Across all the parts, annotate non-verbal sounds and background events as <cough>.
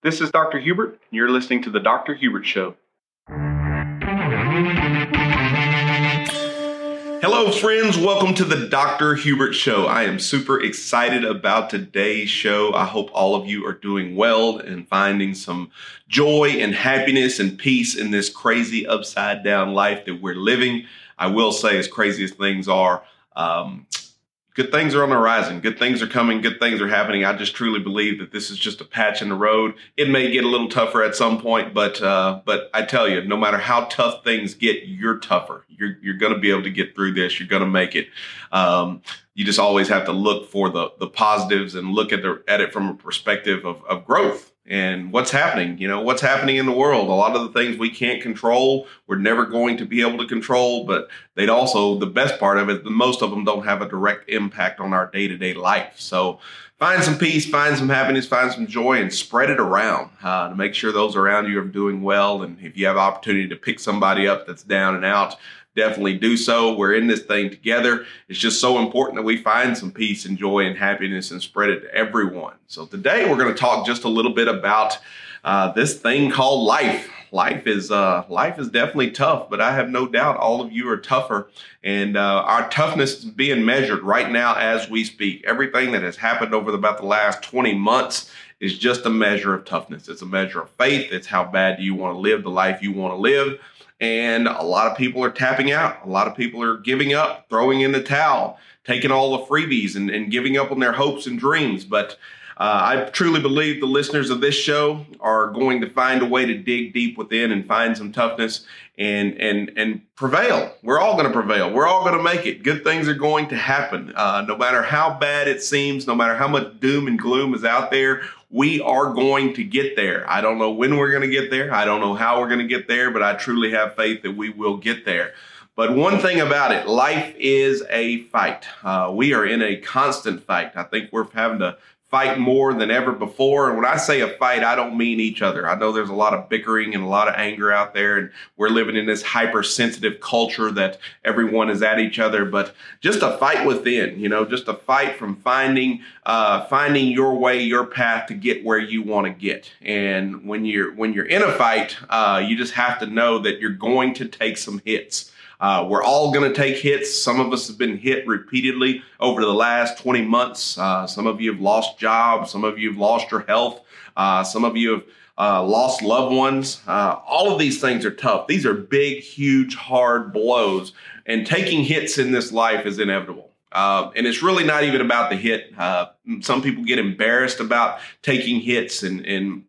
This is Dr. Hubert, and you're listening to The Dr. Hubert Show. Hello, friends. Welcome to the Dr. Hubert Show. I am super excited about today's show. I hope all of you are doing well and finding some joy and happiness and peace in this crazy upside down life that we're living. I will say, as crazy as things are, um, good things are on the horizon. Good things are coming. Good things are happening. I just truly believe that this is just a patch in the road. It may get a little tougher at some point, but uh, but I tell you, no matter how tough things get, you're tougher. You're you're going to be able to get through this. You're going to make it. Um, you just always have to look for the the positives and look at the at it from a perspective of, of growth and what's happening? You know what's happening in the world? A lot of the things we can't control we're never going to be able to control but they'd also the best part of it most of them don't have a direct impact on our day-to-day life. So find some peace find some happiness find some joy and spread it around uh, to make sure those around you are doing well. And if you have opportunity to pick somebody up that's down and out definitely do so. We're in this thing together. It's just so important that we find some peace and joy and happiness and spread it to everyone. So today we're going to talk just a little bit about uh, this thing called life. Life is uh, life is definitely tough, but I have no doubt all of you are tougher, and uh, our toughness is being measured right now as we speak. Everything that has happened over about the last 20 months is just a measure of toughness. It's a measure of faith. It's how bad do you want to live the life you want to live. And a lot of people are tapping out. A lot of people are giving up, throwing in the towel, taking all the freebies and, and giving up on their hopes and dreams. But uh, I truly believe the listeners of this show are going to find a way to dig deep within and find some toughness and and and prevail. We're all going to prevail. We're all going to make it. Good things are going to happen. Uh, no matter how bad it seems, no matter how much doom and gloom is out there, we are going to get there. I don't know when we're going to get there. I don't know how we're going to get there, but I truly have faith that we will get there. But one thing about it, life is a fight. Uh, we are in a constant fight. I think we're having to fight more than ever before. And when I say a fight, I don't mean each other. I know there's a lot of bickering and a lot of anger out there, and we're living in this hypersensitive culture that everyone is at each other. But just a fight within, you know, just a fight from finding uh, finding your way, your path to get where you want to get. And when you're when you're in a fight, uh, you just have to know that you're going to take some hits. Uh, we're all going to take hits. Some of us have been hit repeatedly over the last 20 months. Uh, some of you have lost jobs. Some of you have lost your health. Uh, some of you have uh, lost loved ones. Uh, all of these things are tough. These are big, huge, hard blows. And taking hits in this life is inevitable. Uh, and it's really not even about the hit. Uh, some people get embarrassed about taking hits and, and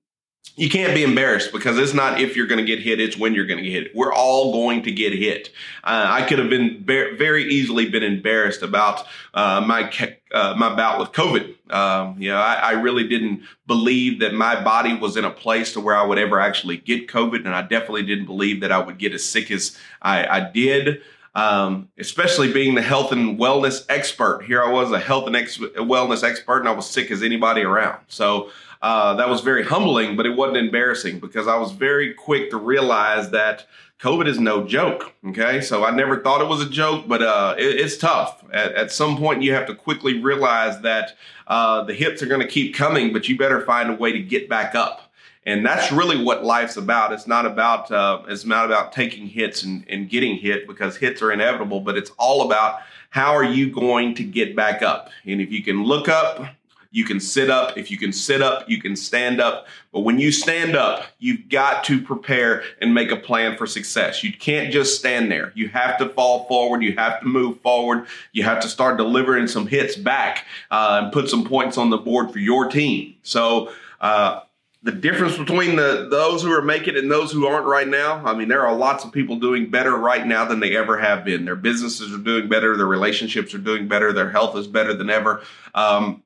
you can't be embarrassed because it's not if you're going to get hit, it's when you're going to get hit. We're all going to get hit. Uh, I could have been very easily been embarrassed about uh, my uh, my bout with COVID. Um, you know, I, I, really didn't believe that my body was in a place to where I would ever actually get COVID, and I definitely didn't believe that I would get as sick as I, I did. Um, especially being the health and wellness expert. Here I was, a health and ex- wellness expert, and I was sick as anybody around. So uh, that was very humbling, but it wasn't embarrassing because I was very quick to realize that COVID is no joke. Okay. So I never thought it was a joke, but uh, it, it's tough. At, at, some point, you have to quickly realize that uh, the hits are going to keep coming, but you better find a way to get back up. And that's really what life's about. It's not about uh, it's not about taking hits and, and getting hit because hits are inevitable, but it's all about how are you going to get back up. And if you can look up you can sit up. If you can sit up, you can stand up. But when you stand up, you've got to prepare and make a plan for success. You can't just stand there. You have to fall forward. You have to move forward. You have to start delivering some hits back uh, and put some points on the board for your team. So, uh, the difference between the those who are making it and those who aren't right now i mean there are lots of people doing better right now than they ever have been their businesses are doing better their relationships are doing better their health is better than ever um,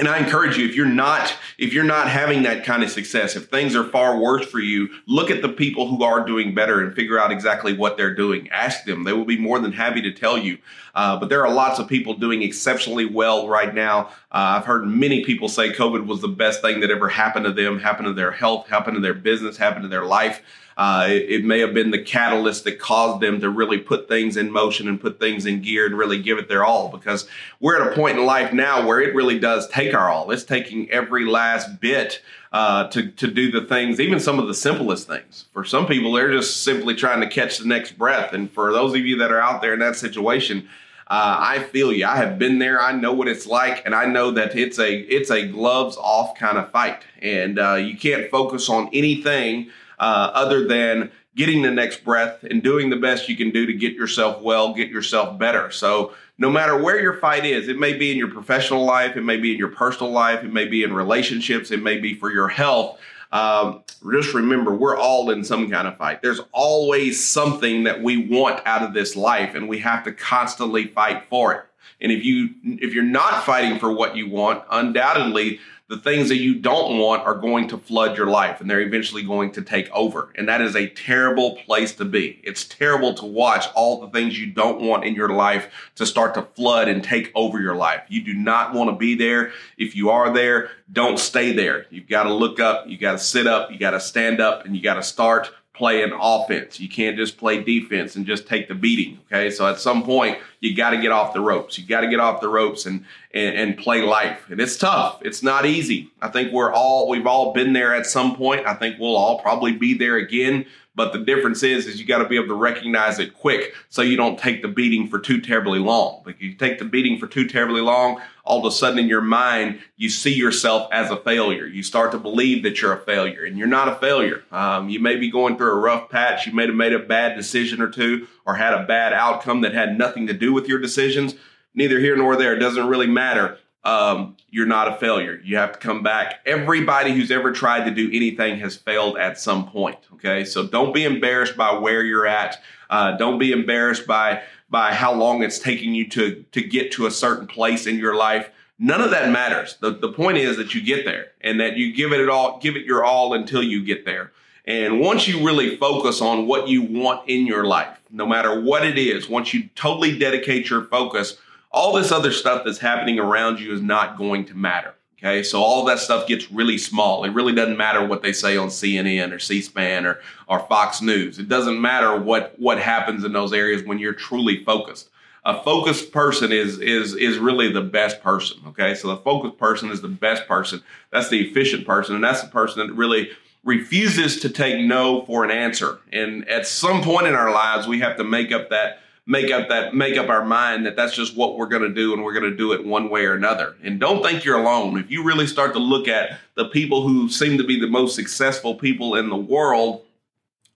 and I encourage you, if you're not, if you're not having that kind of success, if things are far worse for you, look at the people who are doing better and figure out exactly what they're doing. Ask them; they will be more than happy to tell you. Uh, but there are lots of people doing exceptionally well right now. Uh, I've heard many people say COVID was the best thing that ever happened to them, happened to their health, happened to their business, happened to their life. Uh, it, it, may have been the catalyst that caused them to really put things in motion and put things in gear and really give it their all because we're at a point in life now where it really does take take our all. It's taking every last bit uh, to to do the things, even some of the simplest things. For some people, they're just simply trying to catch the next breath. And for those of you that are out there in that situation, uh, I feel you. I have been there. I know what it's like, and I know that it's a it's a gloves off kind of fight, and uh, you can't focus on anything uh, other than getting the next breath and doing the best you can do to get yourself well, get yourself better. So no matter where your fight is, it may be in your professional life, it may be in your personal life, it may be in relationships, it may be for your health. Um, just remember, we're all in some kind of fight. There's always something that we want out of this life, and we have to constantly fight for it. And if you if you're not fighting for what you want, undoubtedly the things that you don't want are going to flood your life and they're eventually going to take over. And that is a terrible place to be. It's terrible to watch all the things you don't want in your life to start to flood and take over your life. You do not want to be there. If you are there, don't stay there. You've got to look up, you got to sit up, you got to stand up, and you got to start playing offense. You can't just play defense and just take the beating. Okay. So at some point, you got to get off the ropes. You got to get off the ropes and, and, and play life. And it's tough. It's not easy. I think we're all, we've all been there at some point. I think we'll all probably be there again. But the difference is, is you got to be able to recognize it quick so you don't take the beating for too terribly long. Like you take the beating for too terribly long, all of a sudden in your mind, you see yourself as a failure. You start to believe that you're a failure and you're not a failure. Um, you may be going through a rough patch. You may have made a bad decision or two or had a bad outcome that had nothing to do with your decisions. Neither here nor there. It doesn't really matter um, you're not a failure. You have to come back. Everybody who's ever tried to do anything has failed at some point. Okay, so don't be embarrassed by where you're at. Uh, don't be embarrassed by by how long it's taking you to to get to a certain place in your life. None of that matters. The, the point is that you get there and that you give it all, give it your all until you get there. And once you really focus on what you want in your life, no matter what it is, once you totally dedicate your focus all this other stuff that's happening around you is not going to matter. Okay, so all that stuff gets really small. It really doesn't matter what they say on CNN or C-SPAN or, or Fox News. It doesn't matter what what happens in those areas when you're truly focused. A focused person is is is really the best person. Okay, so the focused person is the best person. That's the efficient person, and that's the person that really refuses to take no for an answer. And at some point in our lives, we have to make up that make up that make up our mind that that's just what we're going to do and we're going to do it one way or another and don't think you're alone if you really start to look at the people who seem to be the most successful people in the world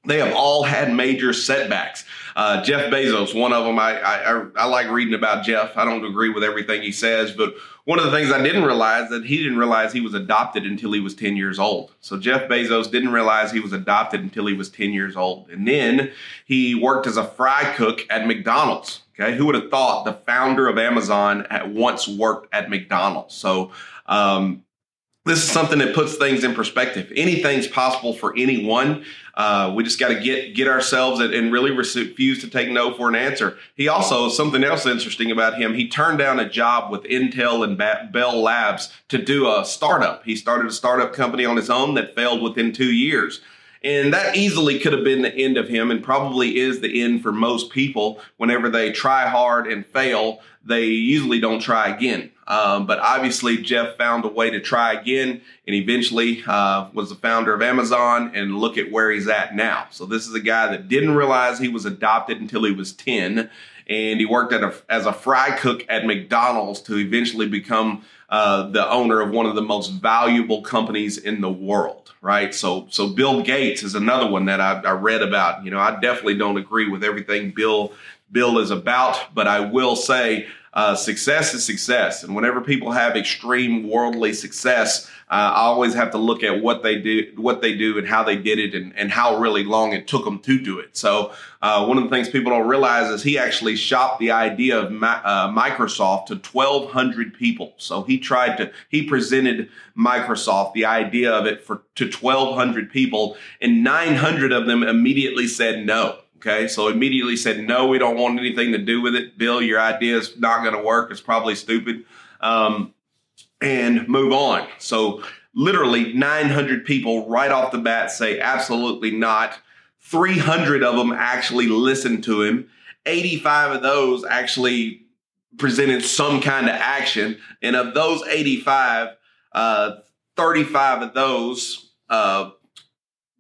they have all had major setbacks. Uh, Jeff Bezos, one of them. I, I, I like reading about Jeff. I don't agree with everything he says, but one of the things I didn't realize that he didn't realize he was adopted until he was 10 years old. So Jeff Bezos didn't realize he was adopted until he was 10 years old. And then he worked as a fry cook at McDonald's. Okay. Who would have thought the founder of Amazon at once worked at McDonald's? So, um, this is something that puts things in perspective. Anything's possible for anyone. Uh, we just got to get get ourselves and, and, really refuse to take no for an answer. He also something else interesting about him. He turned down a job with Intel and Bell Labs to do a startup. He started a startup company on his own that failed within two years. And that easily could have been the end of him and probably is the end for most people. Whenever they try hard and fail, they usually don't try again. Um, but obviously, Jeff found a way to try again and eventually uh, was the founder of Amazon. And look at where he's at now. So, this is a guy that didn't realize he was adopted until he was 10. And he worked a, as a fry cook at McDonald's to eventually become uh, the owner of one of the most valuable companies in the world, right? So, so Bill Gates is another one that I, I read about. You know, I definitely don't agree with everything Bill Bill is about, but I will say uh, success is success. And whenever people have extreme worldly success, uh, I always have to look at what they do, what they do, and how they did it, and, and how really long it took them to do it. So uh, one of the things people don't realize is he actually shopped the idea of uh, Microsoft to 1,200 people. So he tried to he presented Microsoft the idea of it for to 1,200 people, and 900 of them immediately said no. Okay, so immediately said, no, we don't want anything to do with it. Bill, your idea is not going to work. It's probably stupid. Um, and move on. So literally 900 people right off the bat say, absolutely not. 300 of them actually listened to him. 85 of those actually presented some kind of action. And of those 85, uh, 35 of those uh,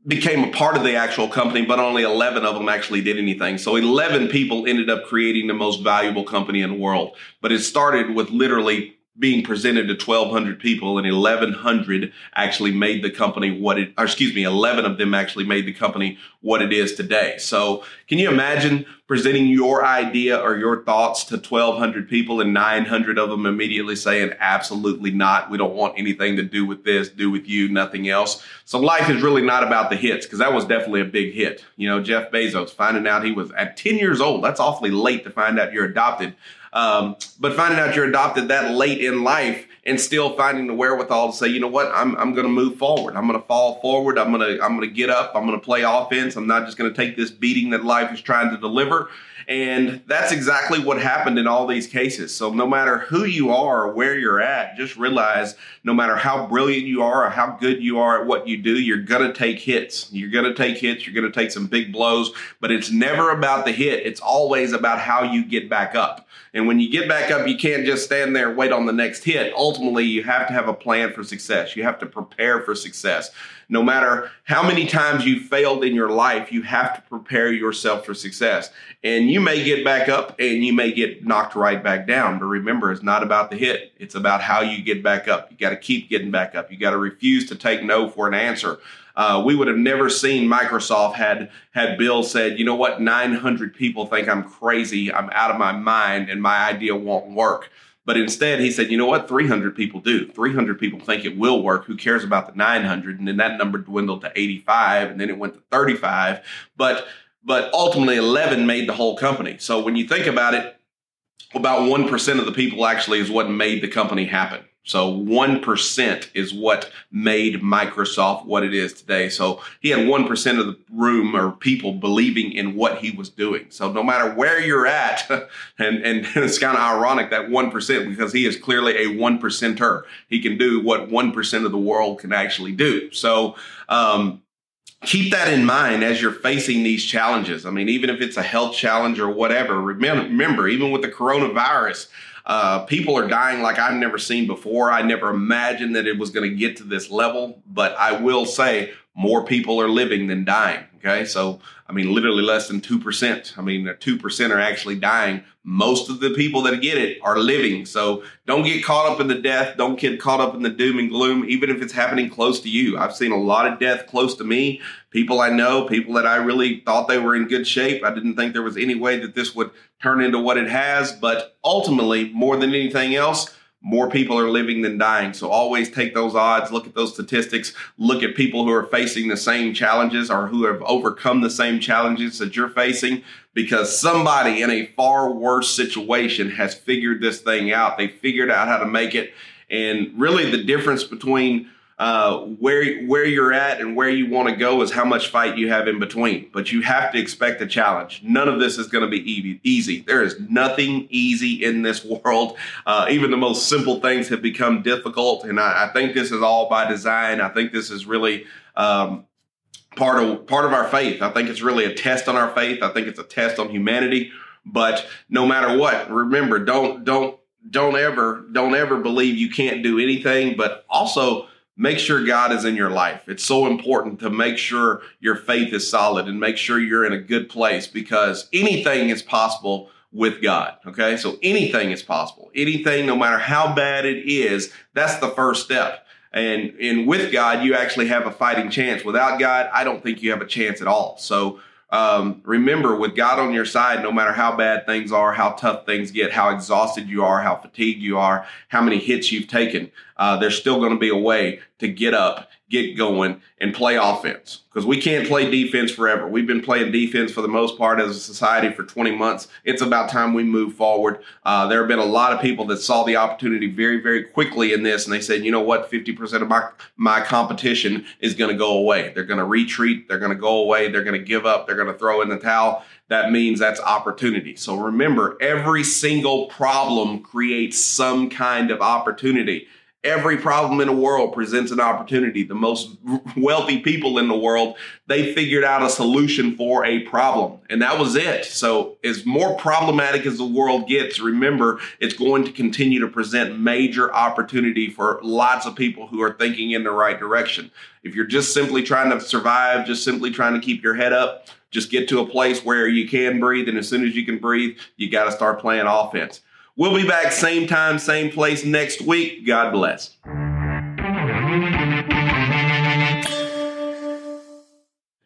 became a part of the actual company, but only 11 of them actually did anything. So 11 people ended up creating the most valuable company in the world. But it started with literally being presented to 1200 people and 1100 actually made the company what it or excuse me 11 of them actually made the company what it is today. So can you imagine presenting your idea or your thoughts to 1200 people and 900 of them immediately saying absolutely not. We don't want anything to do with this do with you nothing else. So life is really not about the hits because that was definitely a big hit. You know jeff bezos finding out he was at 10 years old. That's awfully late to find out you're adopted um, but finding out you're adopted that late in life and still finding the wherewithal to say, you know what, I'm, I'm going to move forward. I'm going to fall forward. I'm going to I'm going to get up. I'm going to play offense. I'm not just going to take this beating that life is trying to deliver. And that's exactly what happened in all these cases. So no matter who you are or where you're at, just realize no matter how brilliant you are or how good you are at what you do, you're going to take hits. You're going to take hits. You're going to take some big blows, but it's never about the hit. It's always about how you get back up. And when you get back up, you can't just stand there and wait on the next hit. Ultimately, you have to have a plan for success. You have to prepare for success. No matter how many times you failed in your life, you have to prepare yourself for success. And you may get back up and you may get knocked right back down. But remember, it's not about the hit, it's about how you get back up. You got to keep getting back up. You got to refuse to take no for an answer. Uh, we would have never seen Microsoft had had Bill said, you know what, 900 people think I'm crazy, I'm out of my mind, and my idea won't work. But instead, he said, you know what? 300 people do. 300 people think it will work. Who cares about the 900? And then that number dwindled to 85, and then it went to 35. But but ultimately, 11 made the whole company. So when you think about it, about 1% of the people actually is what made the company happen. So 1% is what made Microsoft what it is today. So he had 1% of the room or people believing in what he was doing. So no matter where you're at, <laughs> and, and <laughs> it's kind of ironic that 1% because he is clearly a one percenter. He can do what 1% of the world can actually do. So, um, keep that in mind as you're facing these challenges. I mean, even if it's a health challenge or whatever, remember, remember even with the coronavirus, uh, people are dying like I've never seen before. I never imagined that it was going to get to this level, but I will say more people are living than dying. Okay. So, I mean, literally less than 2%. I mean, 2% are actually dying. Most of the people that get it are living. So don't get caught up in the death. Don't get caught up in the doom and gloom, even if it's happening close to you. I've seen a lot of death close to me. People I know, people that I really thought they were in good shape. I didn't think there was any way that this would turn into what it has. But ultimately, more than anything else, more people are living than dying. So always take those odds, look at those statistics, look at people who are facing the same challenges or who have overcome the same challenges that you're facing because somebody in a far worse situation has figured this thing out. They figured out how to make it. And really the difference between uh, where where you're at and where you want to go is how much fight you have in between. But you have to expect a challenge. None of this is going to be easy. There is nothing easy in this <laughs> world. Uh, even the most simple things have become difficult, and I, I, think this is all by design. I think this is really. Um, part of part of our faith. I think it's really a test on our faith. I think it's a test on humanity. But no matter what, remember, don't don't don't ever don't ever believe you can't do anything. But also make sure God is in your life. It's so important to make sure your faith is solid and make sure you're in a good place because anything is possible with God. Okay. So anything is possible. Anything, no matter how bad it is, that's the first step. And, and with God, you actually have a fighting chance. Without God, I don't think you have a chance at all. So um, remember, with God on your side, no matter how bad things are, how tough things get, how exhausted you are, how fatigued you are, how many hits you've taken, uh, there's still going to be a way to get up, get going, and play offense. Because we can't play defense forever. We've been playing defense for the most part as a society for 20 months. It's about time we move forward. Uh, there have been a lot of people that saw the opportunity very, very quickly in this, and they said, you know what, 50% of my, my competition is going to go away. They're going to retreat. They're going to go away. They're going to give up. They're going to throw in the towel. That means that's opportunity. So remember, every single problem creates some kind of opportunity Every problem in the world presents an opportunity. The most wealthy people in the world, they figured out a solution for a problem, and that was it. So, as more problematic as the world gets, remember it's going to continue to present major opportunity for lots of people who are thinking in the right direction. If you're just simply trying to survive, just simply trying to keep your head up, just get to a place where you can breathe, and as soon as you can breathe, you got to start playing offense. We'll be back same time, same place next week. God bless.